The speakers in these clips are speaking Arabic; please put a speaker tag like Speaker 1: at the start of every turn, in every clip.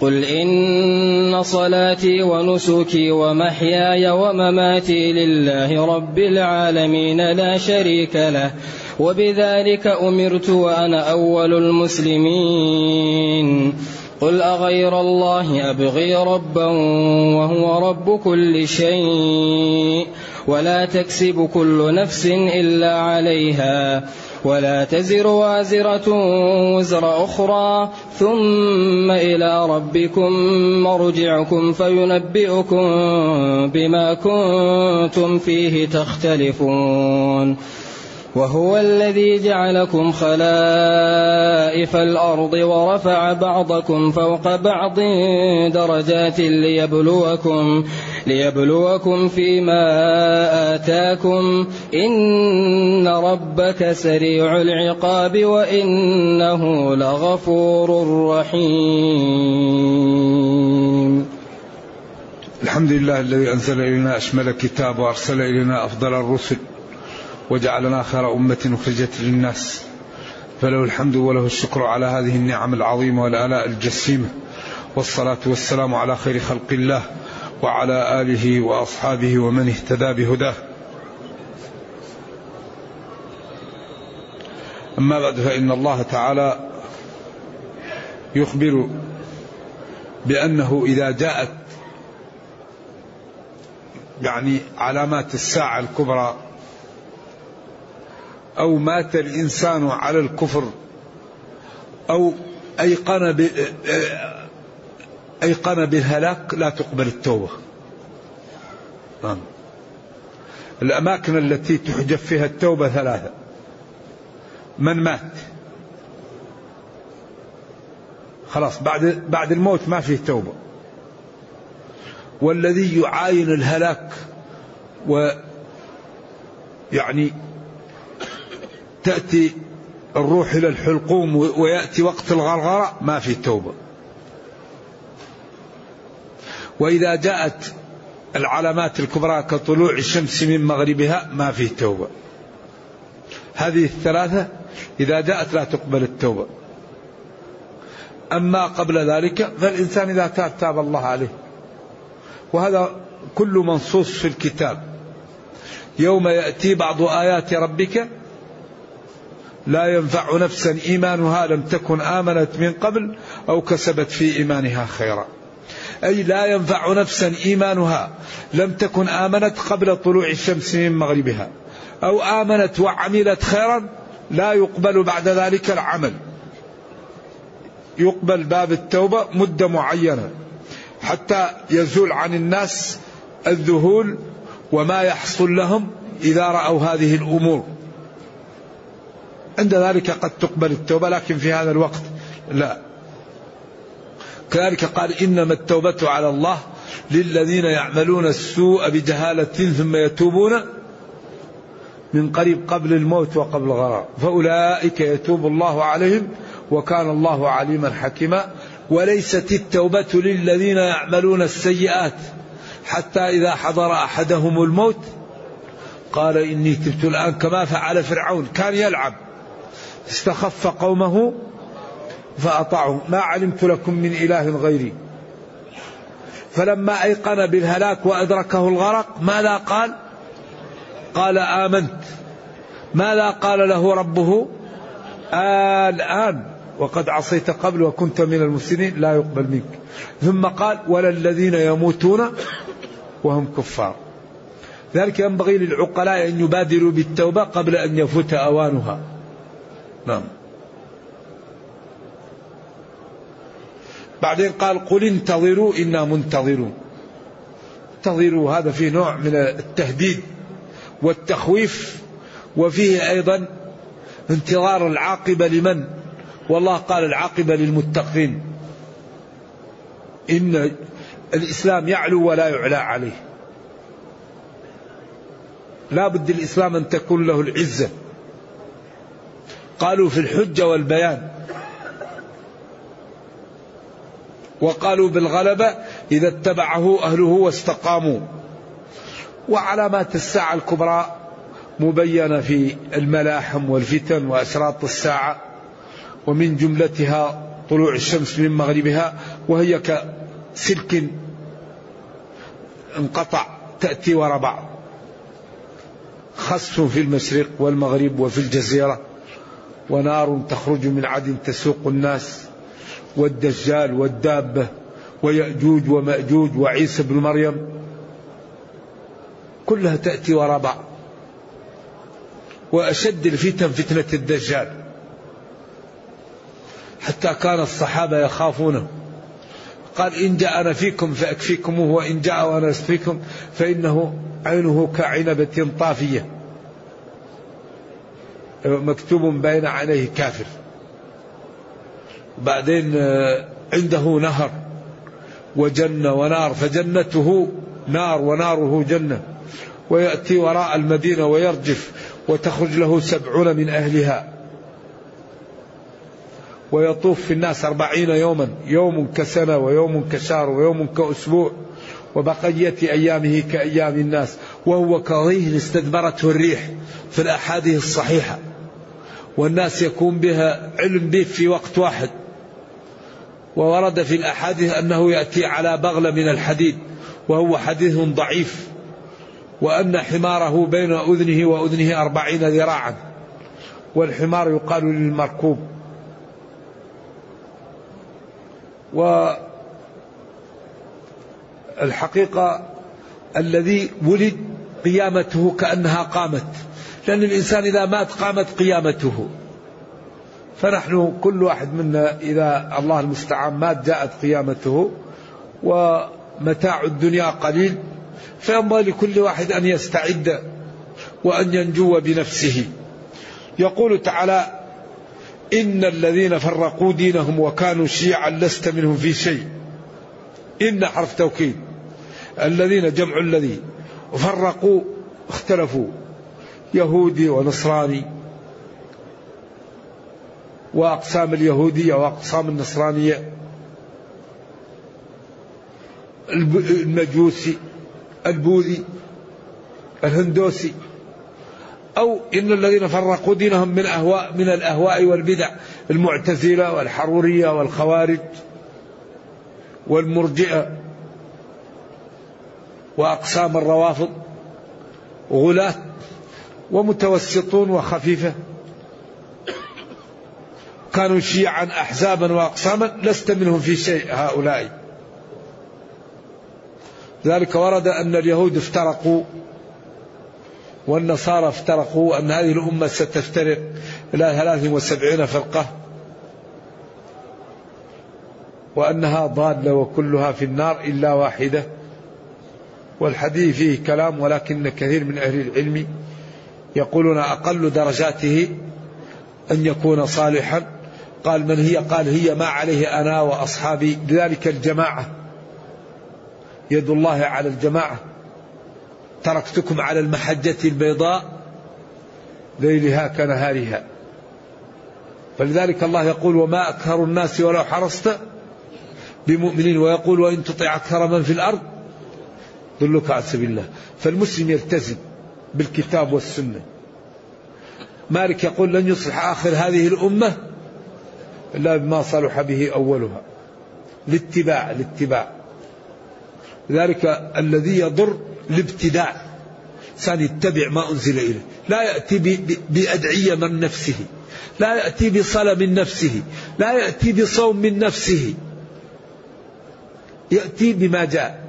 Speaker 1: قل إن صلاتي ونسكي ومحياي ومماتي لله رب العالمين لا شريك له وبذلك أمرت وأنا أول المسلمين قل أغير الله أبغي ربا وهو رب كل شيء ولا تكسب كل نفس إلا عليها ولا تزر وازرة وزر أخرى ثم إلى ربكم مرجعكم فينبئكم بما كنتم فيه تختلفون. وهو الذي جعلكم خلائف الأرض ورفع بعضكم فوق بعض درجات ليبلوكم ليبلوكم فيما آتاكم. إن ربك سريع العقاب وإنه لغفور رحيم.
Speaker 2: الحمد لله الذي أنزل إلينا أشمل كتاب وأرسل إلينا أفضل الرسل وجعلنا خير أمة أخرجت للناس. فله الحمد وله الشكر على هذه النعم العظيمة والآلاء الجسيمة. والصلاة والسلام على خير خلق الله. وعلى آله وأصحابه ومن اهتدى بهداه. أما بعد فإن الله تعالى يخبر بأنه إذا جاءت يعني علامات الساعة الكبرى أو مات الإنسان على الكفر أو أيقن أيقن بالهلاك لا تقبل التوبة. نعم. الأماكن التي تحجب فيها التوبة ثلاثة. من مات؟ خلاص بعد بعد الموت ما فيه توبة. والذي يعاين الهلاك و يعني تأتي الروح إلى الحلقوم ويأتي وقت الغرغرة ما في توبة. وإذا جاءت العلامات الكبرى كطلوع الشمس من مغربها ما فيه توبة. هذه الثلاثة إذا جاءت لا تقبل التوبة. أما قبل ذلك فالإنسان إذا تاب تاب الله عليه. وهذا كل منصوص في الكتاب. يوم يأتي بعض آيات ربك لا ينفع نفسا إيمانها لم تكن آمنت من قبل أو كسبت في إيمانها خيرا. أي لا ينفع نفسا إيمانها. لم تكن آمنت قبل طلوع الشمس من مغربها. أو آمنت وعملت خيرا لا يقبل بعد ذلك العمل. يقبل باب التوبة مدة معينة. حتى يزول عن الناس الذهول وما يحصل لهم إذا رأوا هذه الأمور. عند ذلك قد تقبل التوبة لكن في هذا الوقت لا. كذلك قال إنما التوبة على الله للذين يعملون السوء بجهالة ثم يتوبون من قريب قبل الموت وقبل الغرار فأولئك يتوب الله عليهم وكان الله عليما حكيما. وليست التوبة للذين يعملون السيئات حتى إذا حضر أحدهم الموت قال إني تبت الآن كما فعل فرعون. كان يلعب. استخف قومه فأطاعوا ما علمت لكم من إله غيري. فلما أيقن بالهلاك وأدركه الغرق ماذا قال؟ قال آمنت. ماذا قال له ربه؟ الآن وقد عصيت قبل وكنت من المسلمين لا يقبل منك. ثم قال ولا الذين يموتون وهم كفار. ذلك ينبغي للعقلاء أن يبادروا بالتوبة قبل أن يفوت أوانها. نعم. بعدين قال قل انتظروا إنا منتظرون. انتظروا هذا فيه نوع من التهديد والتخويف وفيه أيضا انتظار العاقبة لمن؟ والله قال العاقبة للمتقين. إن الإسلام يعلو ولا يعلى عليه. لا بد الإسلام أن تكون له العزة. قالوا في الحجة والبيان. وقالوا بالغلبة إذا اتبعه أهله واستقاموا. وعلامات الساعة الكبرى مبينة في الملاحم والفتن وأشراط الساعة ومن جملتها طلوع الشمس من مغربها وهي كسلك انقطع تأتي وراء بعض خسف في المشرق والمغرب وفي الجزيرة ونار تخرج من عدن تسوق الناس. والدجال والدابة ويأجوج ومأجوج وعيسى بن مريم كلها تأتي وراء بعض. وأشد الفتن فتنة الدجال. حتى كان الصحابة يخافونه. قال إن جاء أنا فيكم فأكفيكموه وإن جاء وأنا فيكم فإنه عينه كعنبة طافية. مكتوب بين عينيه كافر. بعدين آه، عنده نهر وجنة ونار فجنته نار وناره جنة. ويأتي وراء المدينة ويرجف وتخرج له سبعون من أهلها. ويطوف في الناس أربعين يوما يوم كسنة ويوم كشهر ويوم كأسبوع. وبقية أيامه كأيام الناس. وهو كظيه استدبرته الريح في الأحاديث الصحيحة. والناس يكون بها علم به في وقت واحد. وورد في الأحاديث أنه يأتي على بغلة من الحديد وهو حديث ضعيف وأن حماره بين أذنه وأذنه أربعين ذراعا والحمار يقال للمركوب. والحقيقة الذي ولد قيامته كأنها قامت لأن الإنسان إذا مات قامت قيامته. فنحن كل واحد منا إذا الله المستعان مات جاءت قيامته ومتاع الدنيا قليل فينبغي لكل واحد أن يستعد وأن ينجو بنفسه. يقول تعالى إن الذين فرقوا دينهم وكانوا شيعا لست منهم في شيء. إن حرف توكيد. الذين جمع الذي فرقوا اختلفوا يهودي ونصراني. وأقسام اليهودية وأقسام النصرانية. المجوسي البوذي الهندوسي. أو إن الذين فرقوا دينهم من أهواء من الأهواء والبدع المعتزلة والحرورية والخوارج والمرجئة وأقسام الروافض غلاة ومتوسطون وخفيفة. كانوا شيعا أحزابا وأقساما لست منهم في شيء هؤلاء. ذلك ورد أن اليهود افترقوا والنصارى افترقوا أن هذه الأمة ستفترق إلى 73 فرقة وأنها ضالة وكلها في النار إلا واحدة. والحديث فيه كلام ولكن كثير من أهل العلم يقولون أقل درجاته أن يكون صالحا. قال من هي؟ قال هي ما عليه أنا وأصحابي. لذلك الجماعة يد الله على الجماعة. تركتكم على المحجة البيضاء ليلها كنهارها. فلذلك الله يقول وما أكثر الناس ولو حرصت بمؤمنين. ويقول وإن تطع أكثر من في الأرض ضلك عن سبيل الله. فالمسلم يلتزم بالكتاب والسنة. مالك يقول لن يصلح آخر هذه الأمة إلا بما صلح به أولها. الاتباع الاتباع. ذلك الذي يضر الابتداع. إنسان يتبع ما أنزل إليه. لا يأتي بأدعية من نفسه. لا يأتي بصلاة من نفسه. لا يأتي بصوم من نفسه. يأتي بما جاء.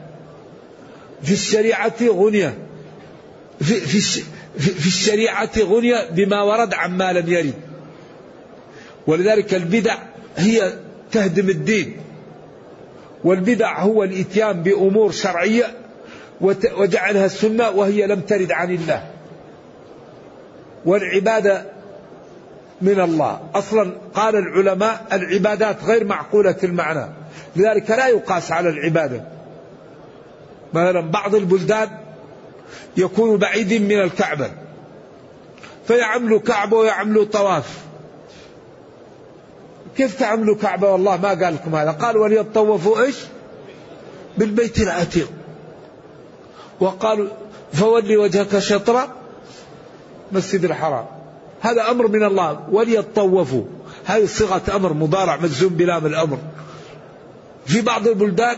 Speaker 2: في الشريعة غنية. في, في, في الشريعة غنية بما ورد عما لم يرد. ولذلك البدع هي تهدم الدين. والبدع هو الإتيان بأمور شرعية وجعلها السنة وهي لم ترد عن الله. والعبادة من الله. أصلا قال العلماء العبادات غير معقولة المعنى. لذلك لا يقاس على العبادة. مثلا بعض البلدان يكون بعيد من الكعبة. فيعملوا كعبة ويعملوا طواف. كيف تعملوا كعبة؟ والله ما قال لكم هذا. قال وليطوفوا إيش؟ بالبيت العتيق. وقالوا فولي وجهك شطر مسجد الحرام. هذا أمر من الله. وليطوفوا. هذه صيغة أمر مضارع مجزوم بلام الأمر. في بعض البلدان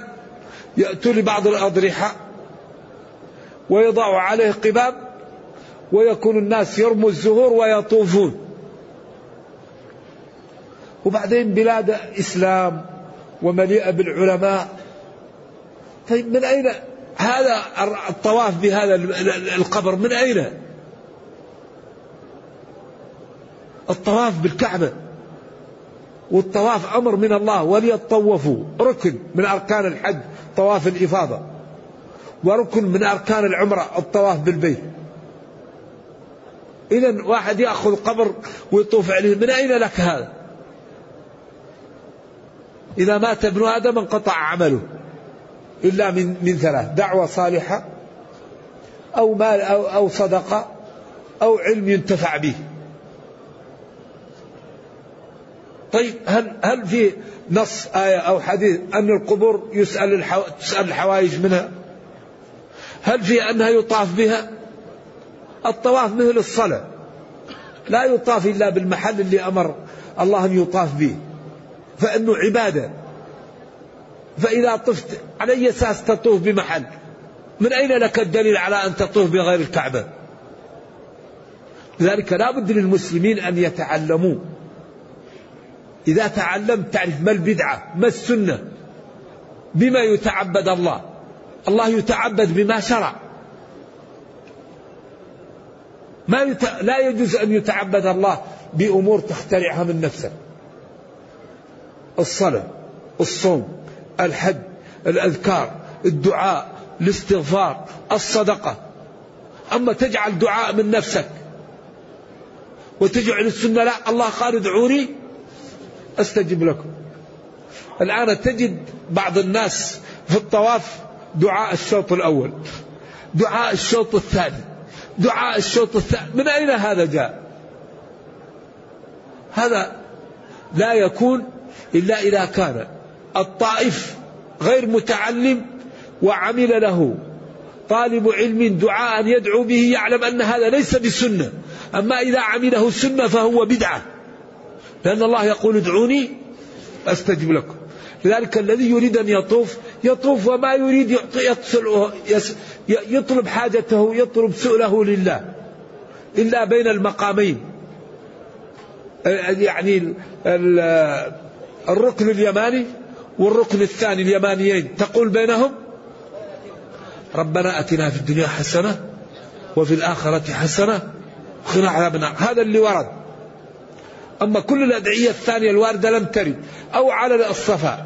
Speaker 2: يأتوا لبعض الأضرحة ويضع عليه قباب ويكون الناس يرموا الزهور ويطوفون. وبعدين بلاد إسلام ومليئة بالعلماء. طيب من أين هذا الطواف بهذا القبر من أين؟ الطواف بالكعبة. والطواف أمر من الله وليطوفوا ركن من أركان الحج طواف الإفاضة. وركن من أركان العمرة الطواف بالبيت. إذا واحد يأخذ قبر ويطوف عليه. من أين لك هذا؟ إذا مات ابن آدم انقطع عمله إلا من من ثلاث دعوة صالحة أو مال أو أو صدقة أو علم ينتفع به طيب هل هل في نص آية أو حديث أن القبور يسأل الحو... تسأل الحوائج منها؟ هل في أنها يطاف بها؟ الطواف مثل الصلاة لا يطاف إلا بالمحل اللي أمر الله أن يطاف به فإنه عبادة. فإذا طفت على أي أساس تطوف بمحل من أين لك الدليل على أن تطوف بغير الكعبة؟ لذلك لا بد للمسلمين أن يتعلموا. إذا تعلمت تعرف ما البدعة ما السنة بما يتعبد الله. الله يتعبد بما شرع. ما يت... لا يجوز أن يتعبد الله بأمور تخترعها من نفسك. الصلاة الصوم الحج الأذكار الدعاء الاستغفار الصدقة. أما تجعل دعاء من نفسك وتجعل السنة لا الله قال ادعوني أستجب لكم. الآن تجد بعض الناس في الطواف دعاء الشوط الأول دعاء الشوط الثاني دعاء الشوط الثاني من أين هذا جاء؟ هذا لا يكون إلا إذا كان الطائف غير متعلم وعمل له. طالب علم دعاء يدعو به يعلم أن هذا ليس بسنة. أما إذا عمله السنة فهو بدعة. لأن الله يقول ادعوني أستجب لكم. لذلك الذي يريد أن يطوف يطوف وما يريد يطلب حاجته يطلب سؤله لله. إلا بين المقامين. يعني الركن اليماني والركن الثاني اليمانيين تقول بينهم ربنا أتنا في الدنيا حسنة وفي الآخرة حسنة وقنا عذاب النار. هذا اللي ورد. أما كل الأدعية الثانية الواردة لم ترد. أو على الصفا.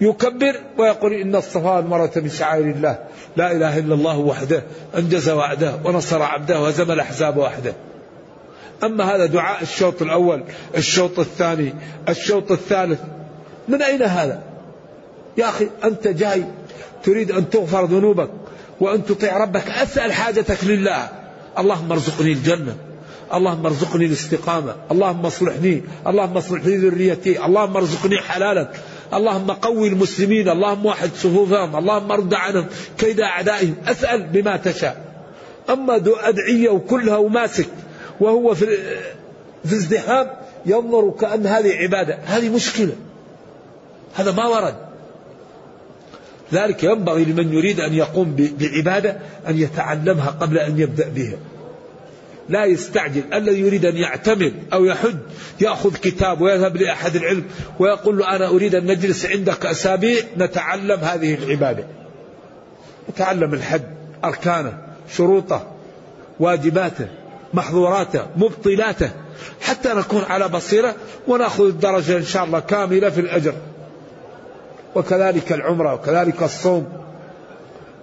Speaker 2: يكبر ويقول إن الصفا والمروة من شعائر الله. لا إله إلا الله وحده. أنجز وعده ونصر عبده وهزم الأحزاب وحده. أما هذا دعاء الشوط الأول الشوط الثاني الشوط الثالث. من أين هذا؟ يا أخي أنت جاي تريد أن تغفر ذنوبك وأن تطيع ربك. أسأل حاجتك لله. اللهم ارزقني الجنة اللهم ارزقني الاستقامة اللهم اصلحني اللهم اصلح لي ذريتي اللهم ارزقني حلالك. اللهم قوي المسلمين اللهم وحد صفوفهم اللهم ارد عنهم كيد أعدائهم. أسأل بما تشاء. أما أدعية وكلها وماسك وهو في في ازدحام ينظر كأن هذه عبادة. هذه مشكلة. هذا ما ورد. ذلك ينبغي لمن يريد أن يقوم بعبادة أن يتعلمها قبل أن يبدأ بها. لا يستعجل. الذي يريد أن يعتمر أو يحج يأخذ كتاب ويذهب لأحد العلم ويقول له أنا أريد أن نجلس عندك أسابيع نتعلم هذه العبادة. يتعلم الحج أركانه شروطه واجباته. محظوراته مبطلاته حتى نكون على بصيرة ونأخذ الدرجة إن شاء الله كاملة في الأجر. وكذلك العمرة وكذلك الصوم.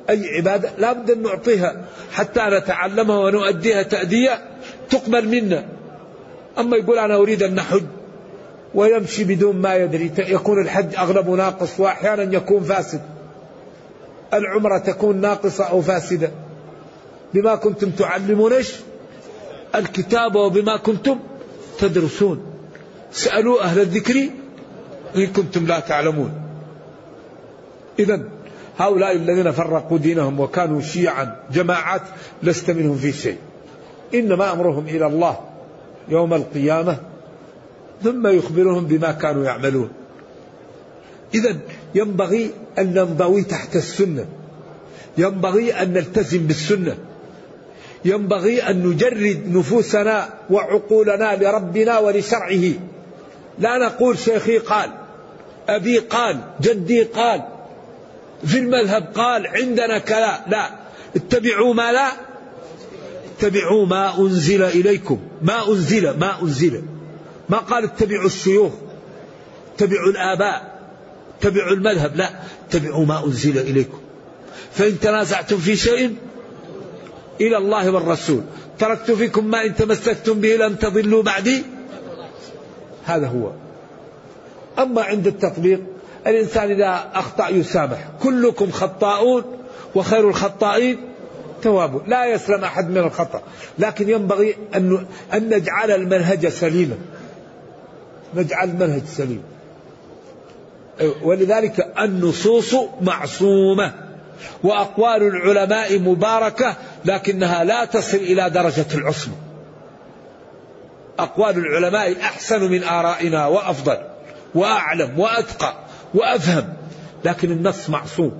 Speaker 2: أي عبادة لا بد أن نعطيها حتى نتعلمها ونؤديها تأدية تقبل منا. أما يقول أنا أريد أن نحج ويمشي بدون ما يدري يكون الحج أغلب ناقص وأحيانا يكون فاسد. العمرة تكون ناقصة أو فاسدة. بما كنتم تعلمون الكتاب وبما كنتم تدرسون. سألوا أهل الذكر إن كنتم لا تعلمون. إذا هؤلاء الذين فرقوا دينهم وكانوا شيعا جماعات لست منهم في شيء. إنما أمرهم إلى الله يوم القيامة ثم يخبرهم بما كانوا يعملون. إذا ينبغي أن ننضوي تحت السنة. ينبغي أن نلتزم بالسنة. ينبغي أن نجرد نفوسنا وعقولنا لربنا ولشرعه. لا نقول شيخي قال أبي قال جدي قال في المذهب قال عندنا كلا لا. اتبعوا ما لا اتبعوا ما أنزل إليكم. ما أنزل ما أنزل. ما قال اتبعوا الشيوخ اتبعوا الآباء اتبعوا المذهب لا. اتبعوا ما أنزل إليكم. فإن تنازعتم في شيء إلى الله والرسول. تركت فيكم ما إن تمسكتم به لن تضلوا بعدي. هذا هو. أما عند التطبيق الإنسان إذا أخطأ يسامح. كلكم خطاؤون وخير الخطائين توابون. لا يسلم أحد من الخطأ. لكن ينبغي أن أن نجعل المنهج سليما. نجعل المنهج سليم. ولذلك النصوص معصومة. وأقوال العلماء مباركة لكنها لا تصل إلى درجة العصمة. أقوال العلماء أحسن من آرائنا وأفضل وأعلم وأتقى وأفهم لكن النص معصوم.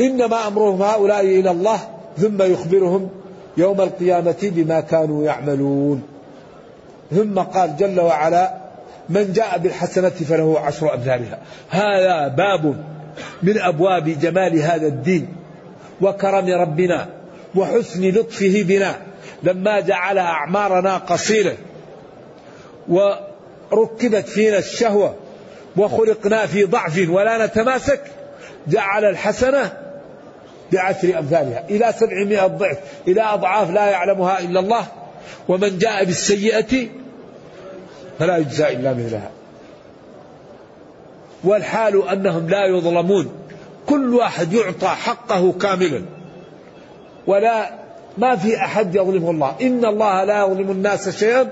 Speaker 2: إنما أمرهم هؤلاء إلى الله ثم يخبرهم يوم القيامة بما كانوا يعملون. ثم قال جل وعلا من جاء بالحسنة فله عشر أمثالها هذا باب من أبواب جمال هذا الدين وكرم ربنا وحسن لطفه بنا. لما جعل أعمارنا قصيرة وركبت فينا الشهوة وخلقنا في ضعف ولا نتماسك جعل الحسنة بعشر أمثالها إلى سبعمائة ضعف إلى أضعاف لا يعلمها إلا الله. ومن جاء بالسيئة فلا يجزى إلا مثلها. والحال أنهم لا يظلمون. كل واحد يعطى حقه كاملا. ولا ما في أحد يظلمه الله. إن الله لا يظلم الناس شيئا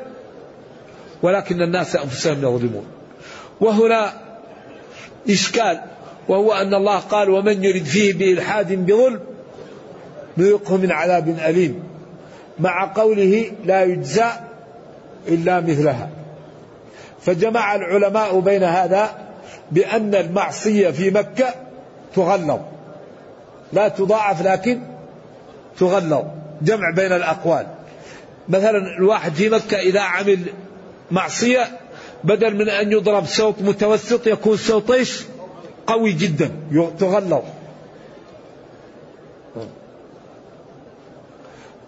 Speaker 2: ولكن الناس أنفسهم يظلمون. وهنا إشكال. وهو أن الله قال ومن يرد فيه بإلحاد بظلم نذقه من عذاب أليم. مع قوله لا يجزى إلا مثلها. فجمع العلماء بين هذا بأن المعصية في مكة تغلظ. لا تضاعف لكن تغلظ. جمع بين الأقوال. مثلا الواحد في مكة إذا عمل معصية بدل من أن يضرب صوت متوسط يكون صوت إيش؟ قوي جدا. تغلظ.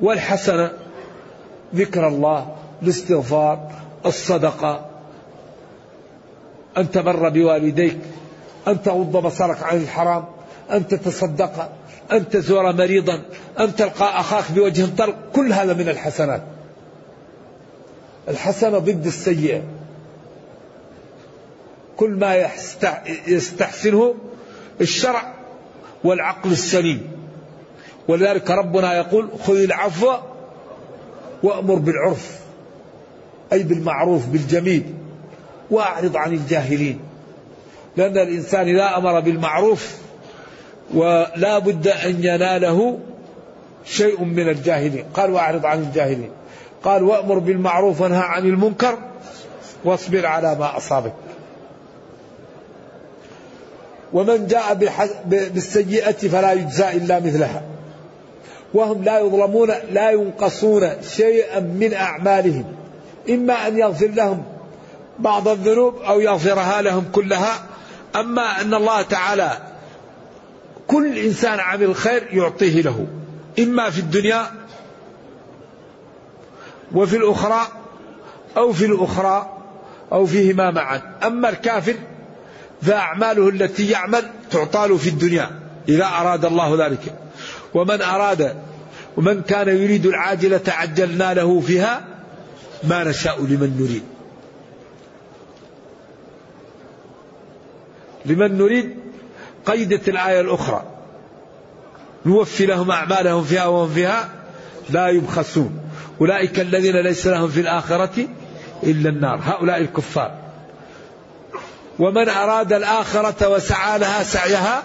Speaker 2: والحسنة ذكر الله الاستغفار الصدقة أن تبر بوالديك أن تغض بصرك عن الحرام أن تتصدق أن تزور مريضا أن تلقى أخاك بوجه طلق كل هذا من الحسنات. الحسنة ضد السيئة. كل ما يستحسنه الشرع والعقل السليم. ولذلك ربنا يقول خذ العفو وأمر بالعرف أي بالمعروف بالجميل. وأعرض عن الجاهلين. لأن الإنسان إذا أمر بالمعروف ولا بد أن يناله شيء من الجاهلين. قال وأعرض عن الجاهلين. قال وأمر بالمعروف وانهى عن المنكر واصبر على ما أصابك. ومن جاء بالسيئة فلا يجزى إلا مثلها. وهم لا يظلمون لا ينقصون شيئا من أعمالهم. إما أن يغفر لهم بعض الذنوب أو يغفرها لهم كلها. أما أن الله تعالى كل إنسان عمل خير يعطيه له إما في الدنيا وفي الأخرى أو في الأخرى أو فيهما معا. أما الكافر فأعماله التي يعمل تعطى له في الدنيا إذا أراد الله ذلك. ومن أراد ومن كان يريد العاجلة عجلنا له فيها ما نشاء لمن نريد. لمن نريد قيدت الآية الأخرى. نوفي لهم أعمالهم فيها وهم فيها لا يبخسون. أولئك الذين ليس لهم في الآخرة إلا النار. هؤلاء الكفار. ومن أراد الآخرة وسعى لها سعيها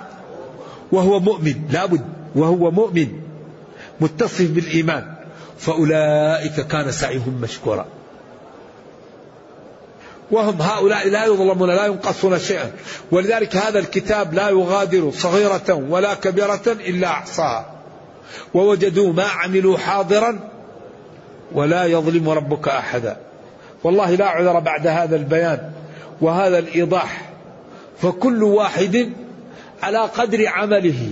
Speaker 2: وهو مؤمن. لابد وهو مؤمن. متصف بالإيمان. فأولئك كان سعيهم مشكورا. وهم هؤلاء لا يظلمون لا ينقصون شيئا. ولذلك هذا الكتاب لا يغادر صغيرة ولا كبيرة إلا أحصاها. ووجدوا ما عملوا حاضرا ولا يظلم ربك أحدا. والله لا عذر بعد هذا البيان وهذا الإيضاح. فكل واحد على قدر عمله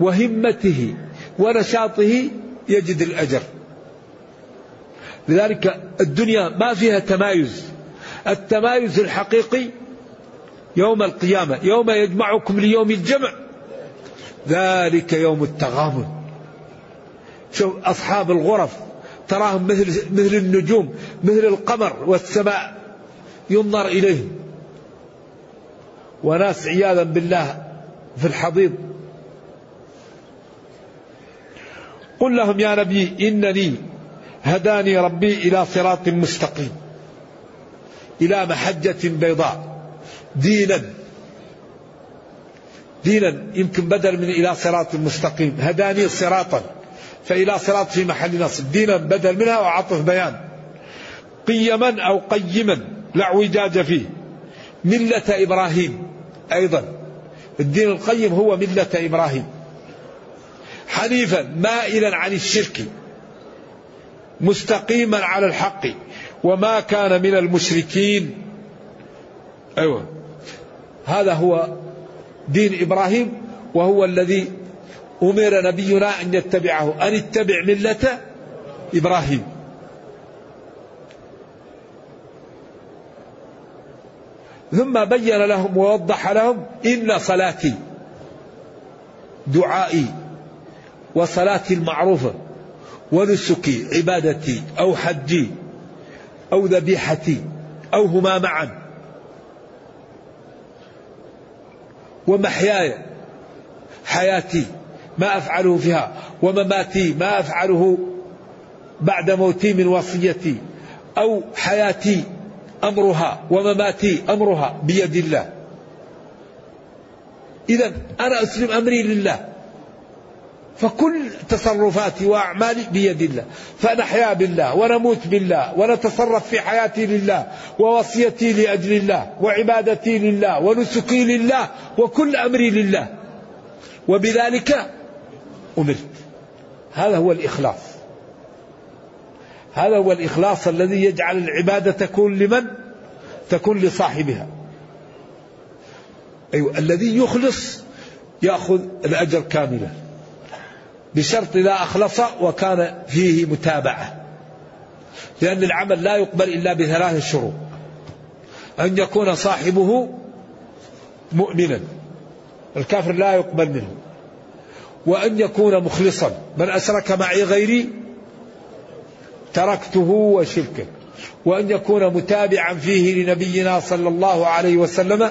Speaker 2: وهمته ونشاطه يجد الأجر. لذلك الدنيا ما فيها تمايز. التمايز الحقيقي يوم القيامة يوم يجمعكم ليوم الجمع. ذلك يوم التغامن شوف أصحاب الغرف تراهم مثل مثل النجوم مثل القمر والسماء ينظر إليهم. وناس عياذا بالله في الحضيض. قل لهم يا نبي إنني هداني ربي إلى صراط مستقيم. إلى محجة بيضاء. دينا. دينا. يمكن بدل من إلى صراط مستقيم. هداني صراطا. فإلى صراط في محل نصب. دينا بدل منها وعطف بيان. قيما أو قيما. لا اعوجاج فيه. ملة إبراهيم. أيضا. الدين القيم هو ملة إبراهيم. حنيفا مائلا عن الشرك. مستقيما على الحق. وما كان من المشركين. أيوه. هذا هو دين إبراهيم وهو الذي أمر نبينا أن يتبعه. أن اتبع ملة إبراهيم. ثم بين لهم ووضح لهم إن صلاتي دعائي وصلاتي المعروفة ونسكي عبادتي أو حجي أو ذبيحتي أو هما معا. ومحياي حياتي ما أفعله فيها ومماتي ما أفعله بعد موتي من وصيتي أو حياتي أمرها ومماتي أمرها بيد الله. إذا أنا أسلم أمري لله. فكل تصرفاتي واعمالي بيد الله. فنحيا بالله ونموت بالله ونتصرف في حياتي لله ووصيتي لأجل الله وعبادتي لله ونسكي لله وكل أمري لله. وبذلك أمرت. هذا هو الإخلاص. هذا هو الإخلاص الذي يجعل العبادة تكون لمن؟ تكون لصاحبها. أيوة الذي يخلص يأخذ الأجر كاملا. بشرط إذا أخلص وكان فيه متابعة. لأن العمل لا يقبل إلا بثلاث شروط أن يكون صاحبه مؤمنا. الكافر لا يقبل منه. وأن يكون مخلصا. من أشرك معي غيري تركته وشركه. وأن يكون متابعا فيه لنبينا صلى الله عليه وسلم.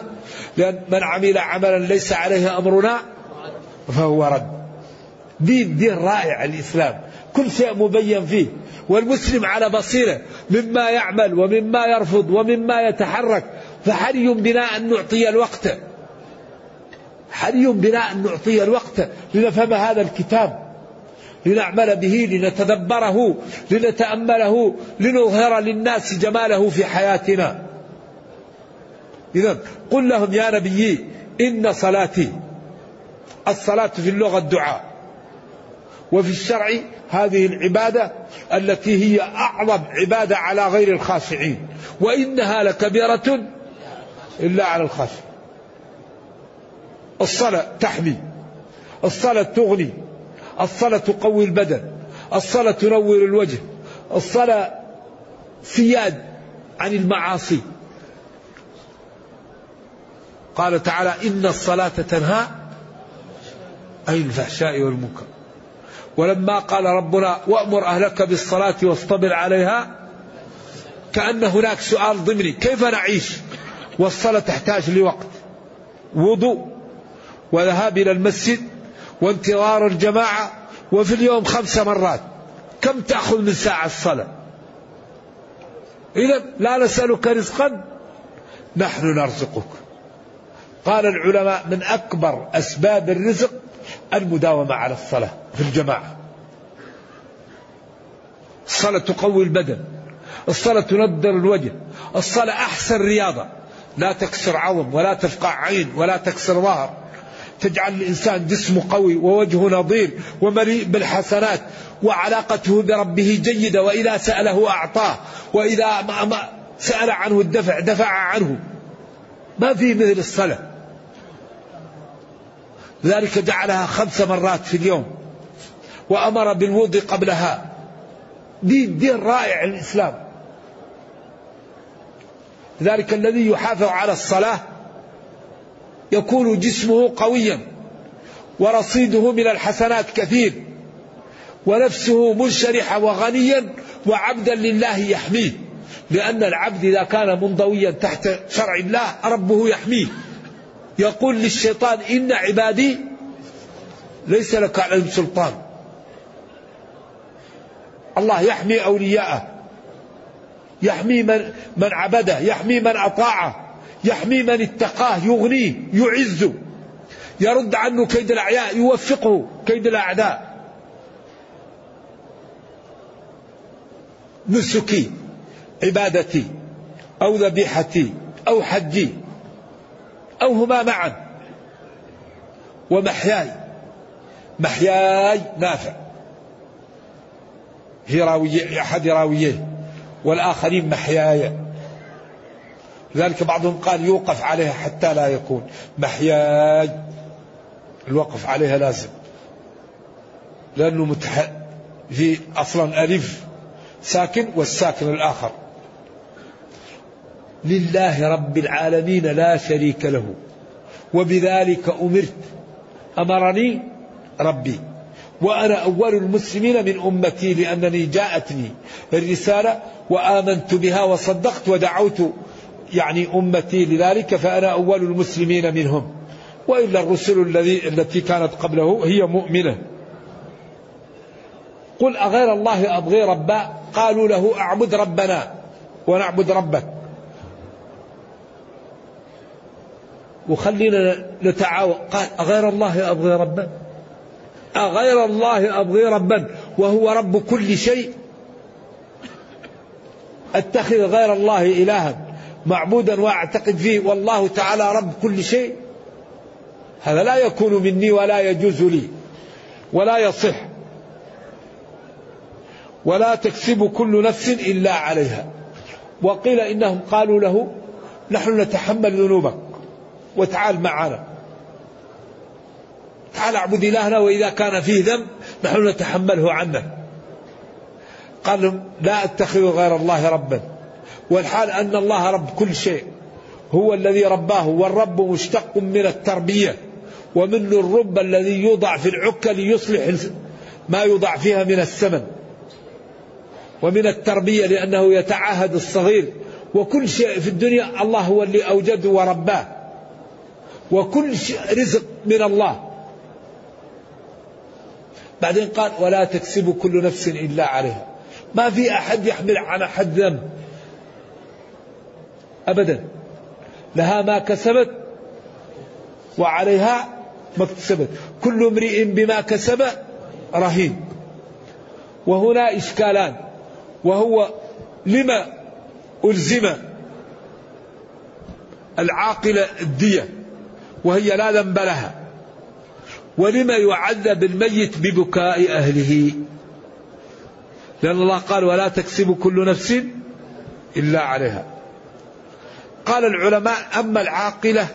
Speaker 2: لأن من عمل عملا ليس عليه أمرنا فهو رد. دين دين رائع الإسلام. كل شيء مبين فيه. والمسلم على بصيرة. مما يعمل ومما يرفض ومما يتحرك. فحري بنا أن نعطي الوقت. حري بنا أن نعطي الوقت لنفهم هذا الكتاب. لنعمل به لنتدبره لنتأمله لنظهر للناس جماله في حياتنا. إذا قل لهم يا نبي إن صلاتي. الصلاة في اللغة الدعاء. وفي الشرع هذه العبادة التي هي أعظم عبادة على غير الخاشعين وإنها لكبيرة إلا على الخاشع. الصلاة تحمي الصلاة تغني الصلاة تقوي البدن الصلاة تنور الوجه الصلاة سياد عن المعاصي. قال تعالى إن الصلاة تنهى عن الفحشاء والمنكر. ولما قال ربنا وأمر أهلك بالصلاة واصطبر عليها كأن هناك سؤال ضمني كيف نعيش؟ والصلاة تحتاج لوقت وضوء وذهاب إلى المسجد وانتظار الجماعة وفي اليوم خمس مرات. كم تأخذ من ساعة الصلاة؟ إذا لا نسألك رزقا نحن نرزقك. قال العلماء من أكبر أسباب الرزق المداومة على الصلاة في الجماعة. الصلاة تقوي البدن الصلاة تنضر الوجه الصلاة أحسن رياضة. لا تكسر عظم ولا تفقع عين ولا تكسر ظهر. تجعل الإنسان جسمه قوي ووجهه نظير ومليء بالحسنات وعلاقته بربه جيدة وإذا سأله أعطاه وإذا ما ما سأل عنه الدفع دفع عنه. ما في مثل الصلاة. لذلك جعلها خمس مرات في اليوم وأمر بالوضوء قبلها. دين دين رائع الإسلام. لذلك الذي يحافظ على الصلاة يكون جسمه قويا ورصيده من الحسنات كثير ونفسه منشرحة وغنيا وعبدا لله يحميه. لأن العبد إذا كان منضويا تحت شرع الله ربه يحميه. يقول للشيطان إن عبادي ليس لك عليهم سلطان. الله يحمي أولياءه يحمي من, من عبده يحمي من أطاعه يحمي من اتقاه يغنيه يعزه. يرد عنه كيد الأعياء يوفقه كيد الأعداء. نسكي عبادتي أو ذبيحتي أو حجي. أو هما معا. ومحياي. محياي نافع. هي راوية أحد راويه والآخرين محياي. لذلك بعضهم قال يوقف عليها حتى لا يكون. محياي. الوقف عليها لازم. لأنه متح... في أصلا ألف ساكن والساكن الآخر. لله رب العالمين لا شريك له. وبذلك أمرت. أمرني ربي. وأنا أول المسلمين من أمتي لأنني جاءتني الرسالة وآمنت بها وصدقت ودعوت يعني أمتي لذلك فأنا أول المسلمين منهم. وإلا الرسل الذي التي كانت قبله هي مؤمنة. قل أغير الله أبغي ربا؟ قالوا له أعبد ربنا ونعبد ربك. وخلينا نتعاون. قال أغير الله أبغي ربا؟ أغير الله أبغي ربا وهو رب كل شيء. أتخذ غير الله إلها معبودا وأعتقد فيه والله تعالى رب كل شيء. هذا لا يكون مني ولا يجوز لي ولا يصح ولا تكسب كل نفس إلا عليها. وقيل إنهم قالوا له نحن نتحمل ذنوبك. وتعال معنا. تعال اعبد إلهنا وإذا كان فيه ذنب نحن نتحمله عنه. قال لا أتخذ غير الله ربا. والحال أن الله رب كل شيء. هو الذي رباه والرب مشتق من التربية. ومن الرب الذي يوضع في العكة ليصلح ما يوضع فيها من السمن ومن التربية لأنه يتعاهد الصغير. وكل شيء في الدنيا الله هو اللي أوجده ورباه. وكل رزق من الله. بعدين قال ولا تكسب كل نفس إلا عليها. ما في أحد يحمل عن أحد ذنب. أبدا. لها ما كسبت وعليها ما اكتسبت. كل امرئ بما كسب رهين. وهنا إشكالان. وهو لما ألزم العاقلة الدية. وهي لا ذنب لها. ولما يعذب الميت ببكاء أهله؟ لأن الله قال ولا تكسب كل نفس إلا عليها. قال العلماء أما العاقلة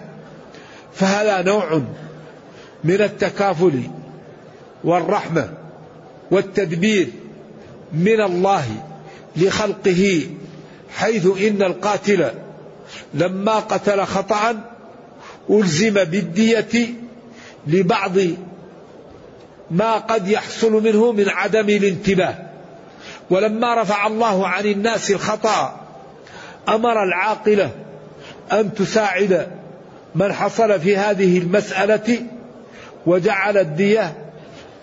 Speaker 2: فهذا نوع من التكافل والرحمة والتدبير من الله لخلقه حيث إن القاتل لما قتل خطأ ألزم بالدية لبعض ما قد يحصل منه من عدم الانتباه. ولما رفع الله عن الناس الخطأ أمر العاقلة أن تساعد من حصل في هذه المسألة وجعل الدية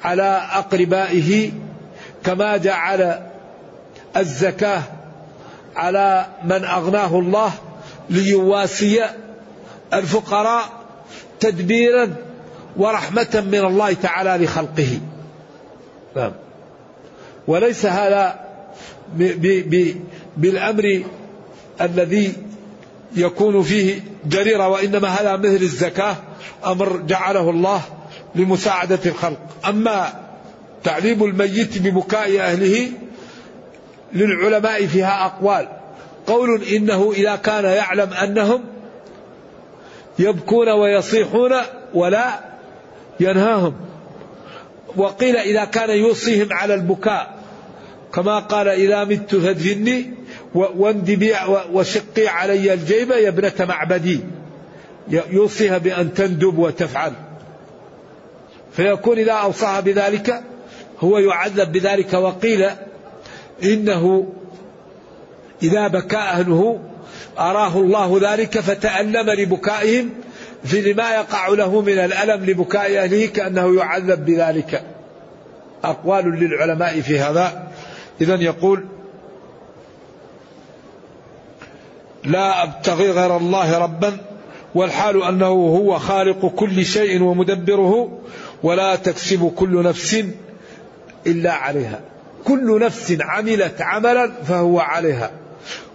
Speaker 2: على أقربائه كما جعل الزكاة على من أغناه الله ليواسي الفقراء تدبيرا ورحمة من الله تعالى لخلقه. نعم وليس هذا بالأمر الذي يكون فيه جريرة وإنما هذا مثل الزكاة أمر جعله الله لمساعدة الخلق. أما تعذيب الميت ببكاء أهله للعلماء فيها أقوال. قول إنه إذا كان يعلم أنهم يبكون ويصيحون ولا ينهاهم. وقيل إذا كان يوصيهم على البكاء كما قال إذا مت فادفني واندبي وشقي علي الجيبة يا ابنة معبدي. يوصيها بأن تندب وتفعل. فيكون إذا أوصاها بذلك هو يعذب بذلك وقيل إنه إذا بكى أهله أراه الله ذلك فتألم لبكائهم في لما يقع له من الألم لبكاء أهله كأنه يعذب بذلك. أقوال للعلماء في هذا. إذا يقول لا أبتغي غير الله ربا والحال أنه هو خالق كل شيء ومدبره ولا تكسب كل نفس إلا عليها. كل نفس عملت عملا فهو عليها.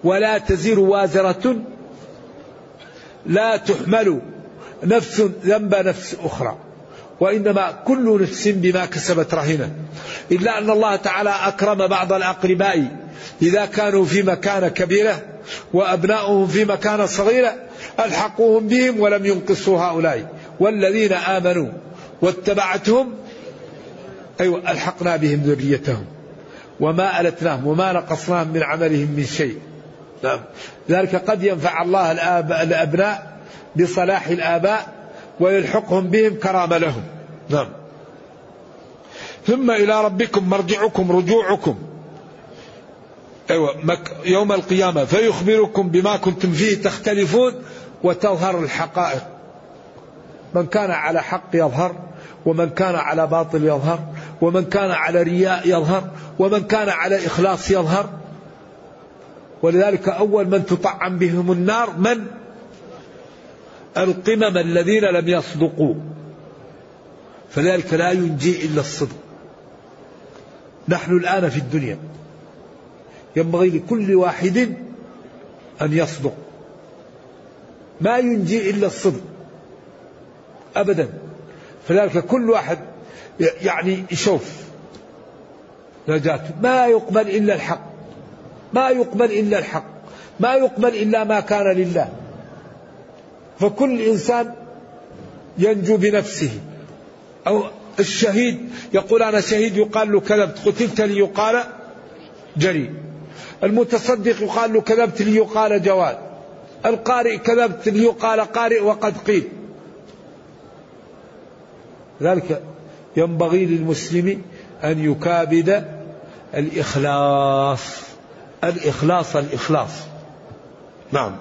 Speaker 2: ولا تزر وازرة. لا تحمل نفس ذنب نفس أخرى. وإنما كل نفس بما كسبت رهنة إلا أن الله تعالى أكرم بعض الأقرباء إذا كانوا في مكانة كبيرة وأبناؤهم في مكانة صغيرة ألحقوهم بهم ولم ينقصوا هؤلاء. والذين آمنوا واتبعتهم أيوة ألحقنا بهم ذريتهم. وما ألتناهم وما نقصناهم من عملهم من شيء. ذلك قد ينفع الله الآب الأبناء بصلاح الآباء ويلحقهم بهم كرامة لهم. نعم. ثم إلى ربكم مرجعكم رجوعكم. أيوة يوم القيامة. فيخبركم بما كنتم فيه تختلفون وتظهر الحقائق. من كان على حق يظهر ومن كان على باطل يظهر ومن كان على رياء يظهر ومن كان على إخلاص يظهر. ولذلك أول من تطعم بهم النار من؟ القمم الذين لم يصدقوا. فذلك لا ينجي إلا الصدق. نحن الآن في الدنيا. ينبغي لكل واحد أن يصدق. ما ينجي إلا الصدق. أبدا. فذلك كل واحد يعني يشوف نجاته ما يقبل إلا الحق. ما يقبل إلا الحق ما يقبل إلا ما كان لله. فكل إنسان ينجو بنفسه. أو الشهيد يقول أنا شهيد يقال له كذبت قتلت لي يقال جري. المتصدق يقال له كذبت لي يقال جواد. القارئ كذبت لي يقال قارئ وقد قيل. ذلك ينبغي للمسلم أن يكابد الإخلاص. الإخلاص الإخلاص. نعم.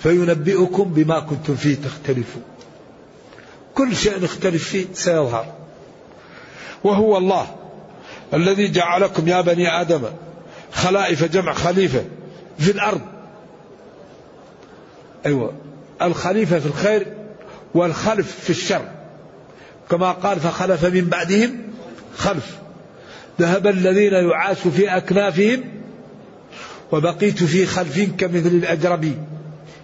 Speaker 2: فينبئكم بما كنتم فيه تختلفون. كل شيء نختلف فيه سيظهر. وهو الله الذي جعلكم يا بني آدم خلائف جمع خليفة في الأرض. أيوة. الخليفة في الخير والخلف في الشر. كما قال فخلف من بعدهم خلف. ذهب الذين يعاش في أكنافهم وبقيت في خلف كمثل الأجربي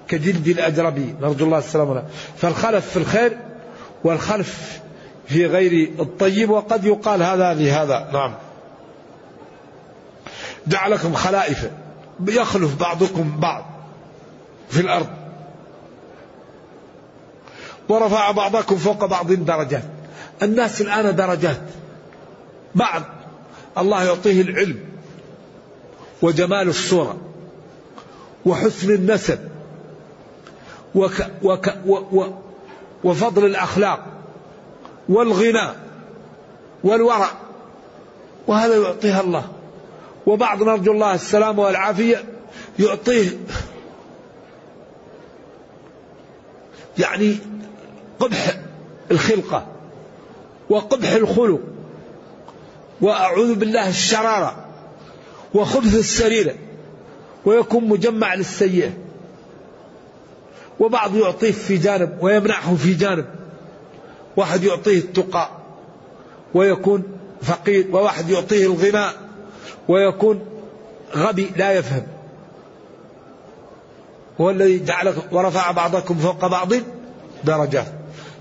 Speaker 2: كجلد الأجربي نرجو الله السلامة فالخلف في الخير والخلف في غير الطيب وقد يقال هذا لهذا. نعم. جعلكم خلائف يخلف بعضكم بعض في الأرض. ورفع بعضكم فوق بعض درجات. الناس الآن درجات. بعض. الله يعطيه العلم. وجمال الصورة وحسن النسب وك وك و و وفضل الأخلاق والغنى والورع وهذا يعطيها الله. وبعض نرجو الله السلامة والعافية يعطيه يعني قبح الخلقة وقبح الخلق وأعوذ بالله الشرارة وخبث السريرة ويكون مجمع للسيئة. وبعض يعطيه في جانب ويمنعه في جانب. واحد يعطيه التقى ويكون فقير. وواحد يعطيه الغناء ويكون غبي لا يفهم. هو الذي جعل ورفع بعضكم فوق بعض درجات.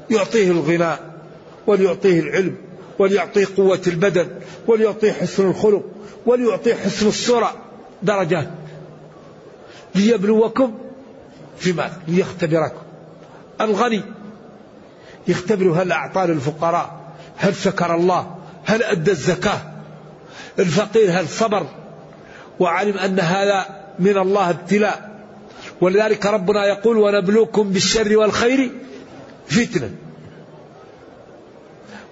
Speaker 2: يعطيه الغناء وليعطيه العلم. وليعطيه قوة البدن وليعطيه حسن الخلق وليعطيه حسن الصورة درجات. ليبلوكم فيما ليختبركم. الغني. يختبر هل أعطى للفقراء؟ هل شكر الله؟ هل أدى الزكاة؟ الفقير هل صبر؟ وعلم أن هذا من الله ابتلاء. ولذلك ربنا يقول ونبلوكم بالشر والخير فتنة.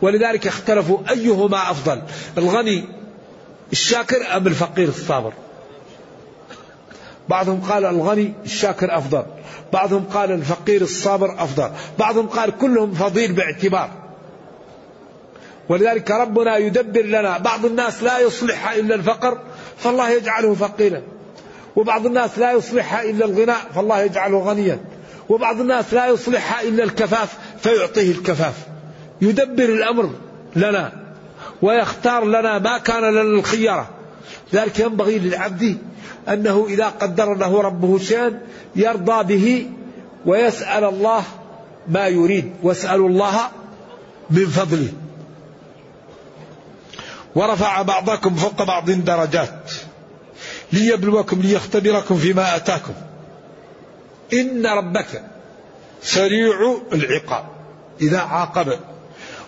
Speaker 2: ولذلك اختلفوا أيهما أفضل الغني الشاكر أم الفقير الصابر؟ بعضهم قال الغني الشاكر أفضل بعضهم قال الفقير الصابر أفضل بعضهم قال كلهم فضيل باعتبار. ولذلك ربنا يدبر لنا بعض الناس لا يصلحها إلا الفقر فالله يجعله فقيرا وبعض الناس لا يصلحها إلا الغناء فالله يجعله غنيا وبعض الناس لا يصلحها إلا الكفاف فيعطيه الكفاف. يدبر الأمر لنا ويختار لنا ما كان لنا الخيرة ذلك ينبغي للعبد أنه إذا قدر له ربه شيئا يرضى به ويسأل الله ما يريد. واسألوا الله من فضله. ورفع بعضكم فوق بعض درجات ليبلوكم ليختبركم فيما آتاكم. إن ربك سريع العقاب. إذا عاقب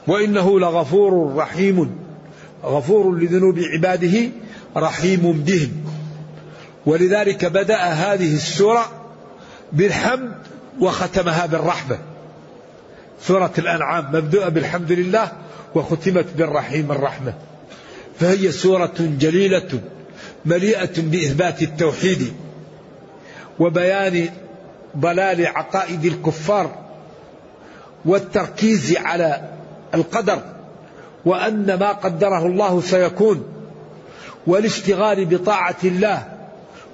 Speaker 2: وإنه لغفور رحيم. غفور لذنوب عباده رحيم بهم. ولذلك بدأ هذه السورة بالحمد وختمها بالرحمة. سورة الأنعام مبدوءة بالحمد لله وختمت بالرحيم الرحمة. فهي سورة جليلة مليئة بإثبات التوحيد وبيان ضلال عقائد الكفار والتركيز على القدر وأن ما قدره الله سيكون والاشتغال بطاعة الله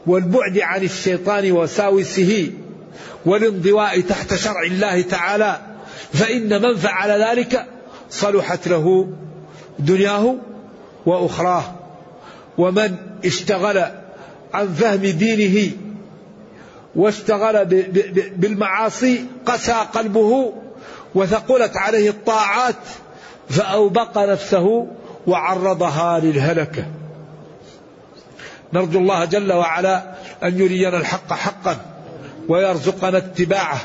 Speaker 2: والبعد عن الشيطان وساوسه والانضواء تحت شرع الله تعالى فإن من فعل ذلك صلحت له دنياه وأخراه. ومن اشتغل عن فهم دينه واشتغل بالمعاصي قسى قلبه وثقلت عليه الطاعات فأوبق نفسه وعرضها للهلكة. نرجو الله جل وعلا أن يرينا الحق حقا ويرزقنا اتباعه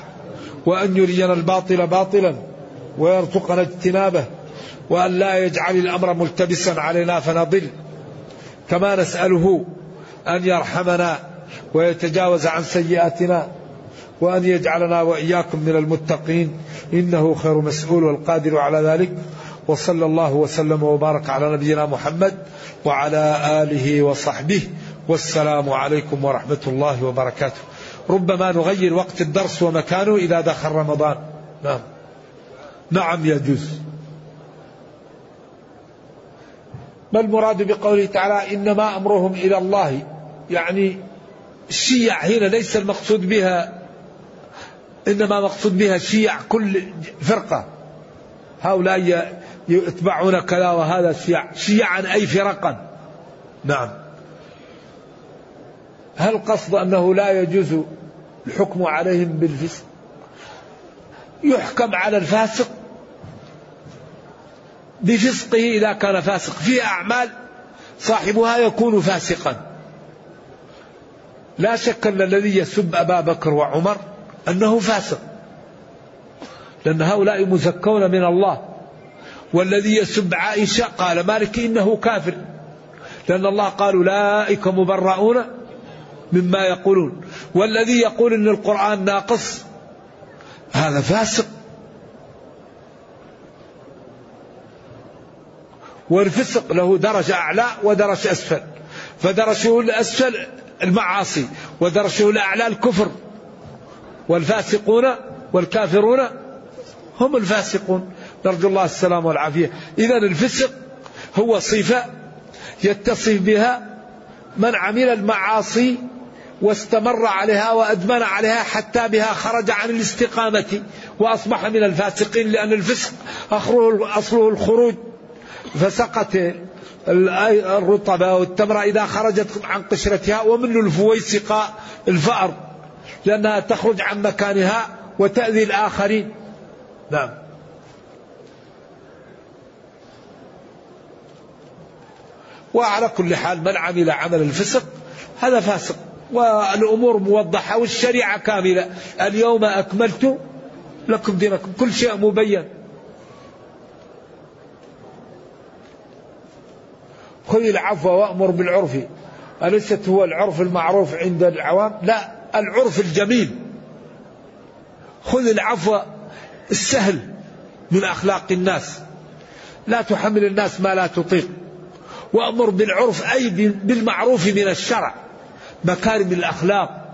Speaker 2: وأن يرينا الباطل باطلا ويرزقنا اجتنابه وأن لا يجعل الأمر ملتبسا علينا فنضل. كما نسأله أن يرحمنا ويتجاوز عن سيئاتنا. وأن يجعلنا وإياكم من المتقين. إنه خير مسؤول والقادر على ذلك. وصلى الله وسلم وبارك على نبينا محمد وعلى آله وصحبه. والسلام عليكم ورحمة الله وبركاته. ربما نغير وقت الدرس ومكانه إذا دخل رمضان. نعم. نعم يجوز. ما المراد بقوله تعالى إنما أمرهم إلى الله؟ يعني الشيع هنا ليس المقصود بها إنما مقصود بها شيع كل فرقة. هؤلاء يتبعون كذا وهذا شيع. شيعا أي فرقا. نعم. هل قصد أنه لا يجوز الحكم عليهم بالفسق؟ يحكم على الفاسق. بفسقه إذا كان فاسق. في أعمال صاحبها يكون فاسقا. لا شك أن الذي يسب أبا بكر وعمر أنه فاسق. لأن هؤلاء مزكون من الله. والذي يسب عائشة قال مالك إنه كافر. لأن الله قال أولئك مبرؤون مما يقولون. والذي يقول أن القرآن ناقص هذا فاسق. والفسق له درجة أعلى ودرجة أسفل. فدرجه الأسفل المعاصي ودرجه الأعلى الكفر. والفاسقون والكافرون هم الفاسقون. نرجو الله السلام والعافية. إذا الفسق هو صفة يتصف بها من عمل المعاصي واستمر عليها وأدمن عليها حتى بها خرج عن الاستقامة وأصبح من الفاسقين لأن الفسق أصله الخروج. فسقط الرطبة والتمرة إذا خرجت عن قشرتها ومن الفويسقة الفأر. لأنها تخرج عن مكانها وتأذي الآخرين. نعم. وعلى كل حال من عمل عمل الفسق هذا فاسق. والأمور موضحة والشريعة كاملة. اليوم أكملت لكم دينكم. كل شيء مبين. خذ العفو وأمر بالعرف. أليست هو العرف المعروف عند العوام؟ لا. العرف الجميل. خذ العفو السهل من أخلاق الناس. لا تحمل الناس ما لا تطيق. وأمر بالعرف أي بالمعروف من الشرع. مكارم الأخلاق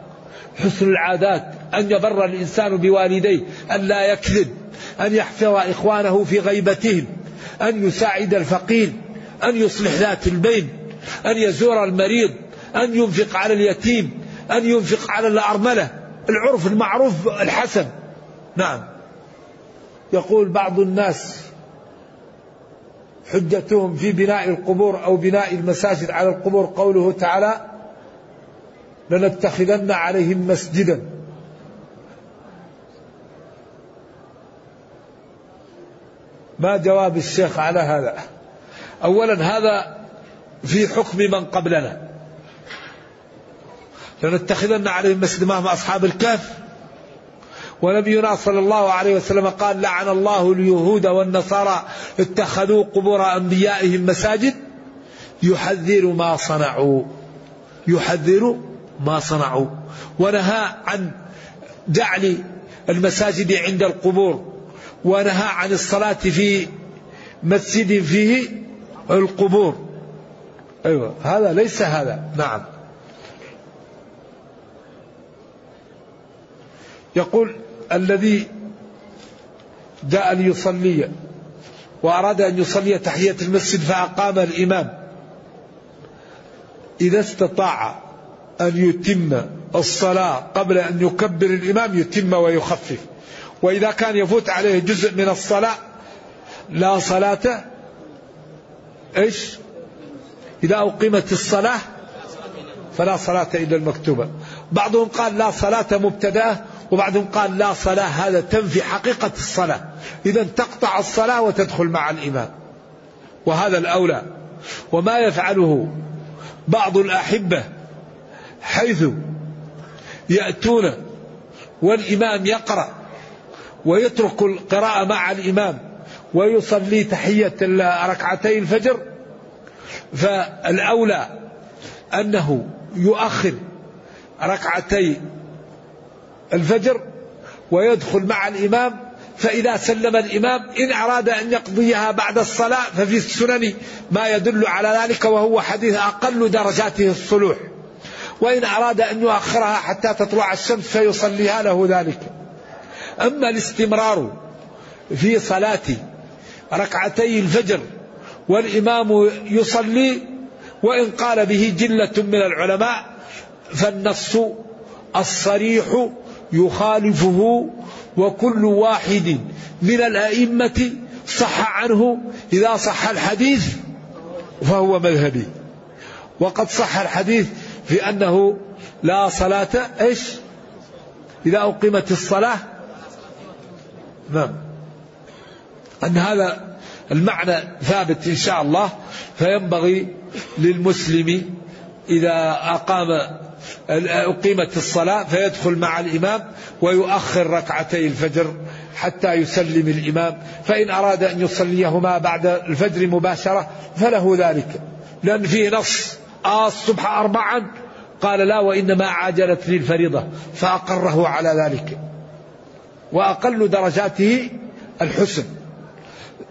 Speaker 2: حسن العادات أن يبر الإنسان بوالديه أن لا يكذب أن يحفظ إخوانه في غيبتهم أن يساعد الفقير أن يصلح ذات البين أن يزور المريض أن ينفق على اليتيم. أن ينفق على الأرملة العرف المعروف الحسن. نعم. يقول بعض الناس حجتهم في بناء القبور أو بناء المساجد على القبور قوله تعالى لنتخذن عليهم مسجدا. ما جواب الشيخ على هذا؟ أولا هذا في حكم من قبلنا. لنتخذن عليهم مسجد مع أصحاب الكهف. ونبينا صلى الله عليه وسلم قال لعن الله اليهود والنصارى اتخذوا قبور أنبيائهم مساجد يحذر ما صنعوا. يحذر ما صنعوا. ونهى عن جعل المساجد عند القبور. ونهى عن الصلاة في مسجد فيه القبور. أيوة هذا ليس هذا. نعم. يقول الذي جاء ليصلي وأراد أن يصلي تحية المسجد فأقام الإمام. إذا استطاع أن يتم الصلاة قبل أن يكبر الإمام يتم ويخفف. وإذا كان يفوت عليه جزء من الصلاة لا صلاة إيش؟ إذا أقيمت الصلاة فلا صلاة إلا المكتوبة. بعضهم قال لا صلاة مبتدأة وبعضهم قال لا صلاة هذا تنفي حقيقة الصلاة. إذا تقطع الصلاة وتدخل مع الإمام. وهذا الأولى. وما يفعله بعض الأحبة حيث يأتون والإمام يقرأ ويترك القراءة مع الإمام ويصلي تحية ركعتي الفجر. فالأولى أنه يؤخر ركعتي الفجر ويدخل مع الإمام فإذا سلم الإمام إن أراد أن يقضيها بعد الصلاة ففي السنن ما يدل على ذلك وهو حديث أقل درجاته الصلوح. وإن أراد أن يؤخرها حتى تطلع الشمس فيصليها له ذلك. أما الاستمرار في صلاة ركعتي الفجر والإمام يصلي وإن قال به جلة من العلماء فالنص الصريح يخالفه وكل واحد من الأئمة صح عنه. إذا صح الحديث فهو مذهبي. وقد صح الحديث في أنه لا صلاة إيش؟ إذا أقيمت الصلاة. نعم. أن هذا المعنى ثابت إن شاء الله فينبغي للمسلم إذا أقام أقيمت الصلاة فيدخل مع الإمام ويؤخر ركعتي الفجر حتى يسلم الإمام. فإن أراد أن يصليهما بعد الفجر مباشرة فله ذلك. لأن فيه نص. آه الصبح أربعا. قال لا وإنما عاجلت لي الفريضة. فأقره على ذلك. وأقل درجاته الحسن.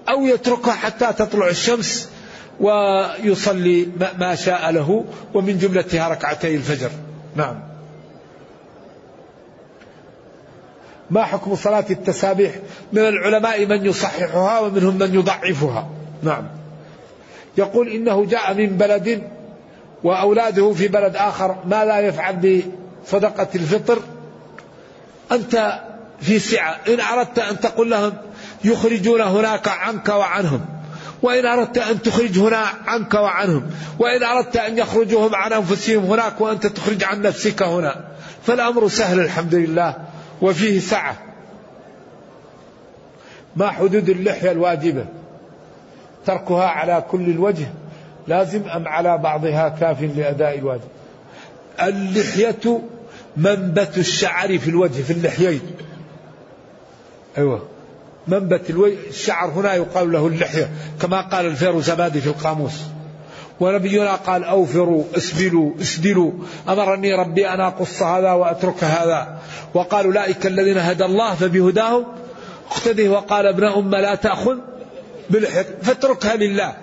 Speaker 2: أو يتركها حتى تطلع الشمس. ويصلي ما شاء له ومن جملتها ركعتي الفجر. نعم. ما حكم صلاة التسابيح؟ من العلماء من يصححها ومنهم من يضعفها. نعم. يقول إنه جاء من بلد وأولاده في بلد آخر ما لا يفعل بصدقة الفطر. أنت في سعة. إن أردت أن تقول لهم يخرجون هناك عنك وعنهم. وإن أردت أن تخرج هنا عنك وعنهم وإن أردت أن يخرجوا هم عن أنفسهم هناك وأنت تخرج عن نفسك هنا. فالأمر سهل الحمد لله وفيه سعة. ما حدود اللحية الواجبة؟ تركها على كل الوجه لازم أم على بعضها كاف لأداء الواجب. اللحية منبت الشعر في الوجه في اللحيين. أيوة. منبت الشعر هنا يقال له اللحية كما قال الفيروزبادي في القاموس. ونبينا قال أوفروا اسبلوا اسدلوا. أمرني ربي أن أقص هذا وأترك هذا. وقال أولئك الذين هدى الله فبهداه اقتده وقال ابن أم لا تأخذ بالحق فاتركها لله.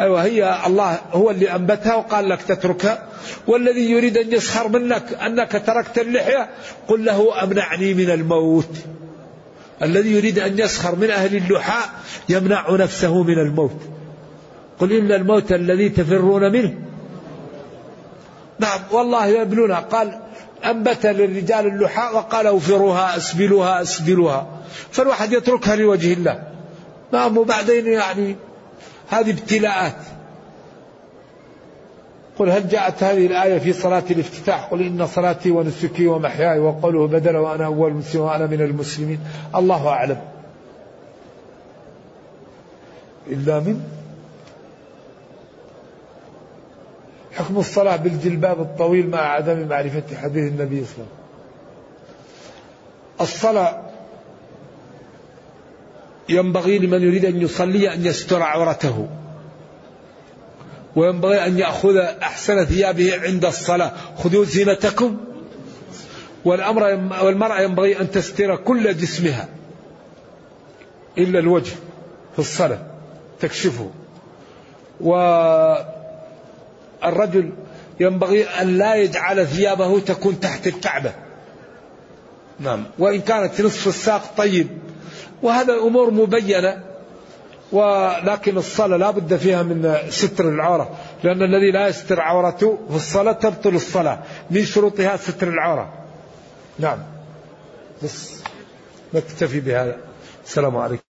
Speaker 2: أيوة هي الله هو اللي أنبتها وقال لك تتركها. والذي يريد أن يسخر منك أنك تركت اللحية قل له أمنعني من الموت. الذي يريد أن يسخر من أهل اللحاء يمنع نفسه من الموت. قل إن الموت الذي تفرون منه. نعم والله يبلونا قال أنبت للرجال اللحاء وقال أوفروها أسبلوها أسبلوها. فالواحد يتركها لوجه الله. نعم وبعدين يعني هذه ابتلاءات. قل هل جاءت هذه الآية في صلاة الافتتاح؟ قل إن صلاتي ونسكي ومحياي وقوله بدل وأنا أول مسلم وأنا من المسلمين. الله أعلم. إلا من حكم الصلاة بالجلباب الطويل مع عدم معرفة حديث النبي صلى الله عليه وسلم. الصلاة ينبغي لمن يريد أن يصلي أن يستر عورته. وينبغي أن يأخذ أحسن ثيابه عند الصلاة. خذوا زينتكم. والأمر والمرأة ينبغي أن تستر كل جسمها. إلا الوجه في الصلاة. تكشفه. والرجل ينبغي أن لا يجعل ثيابه تكون تحت الكعبة. نعم. وإن كانت نصف الساق طيب. وهذا أمور مبينة. ولكن الصلاة لا بد فيها من ستر العورة لأن الذي لا يستر عورته في الصلاة تبطل الصلاة من شروطها ستر العورة. نعم. بس نكتفي بهذا. السلام عليكم.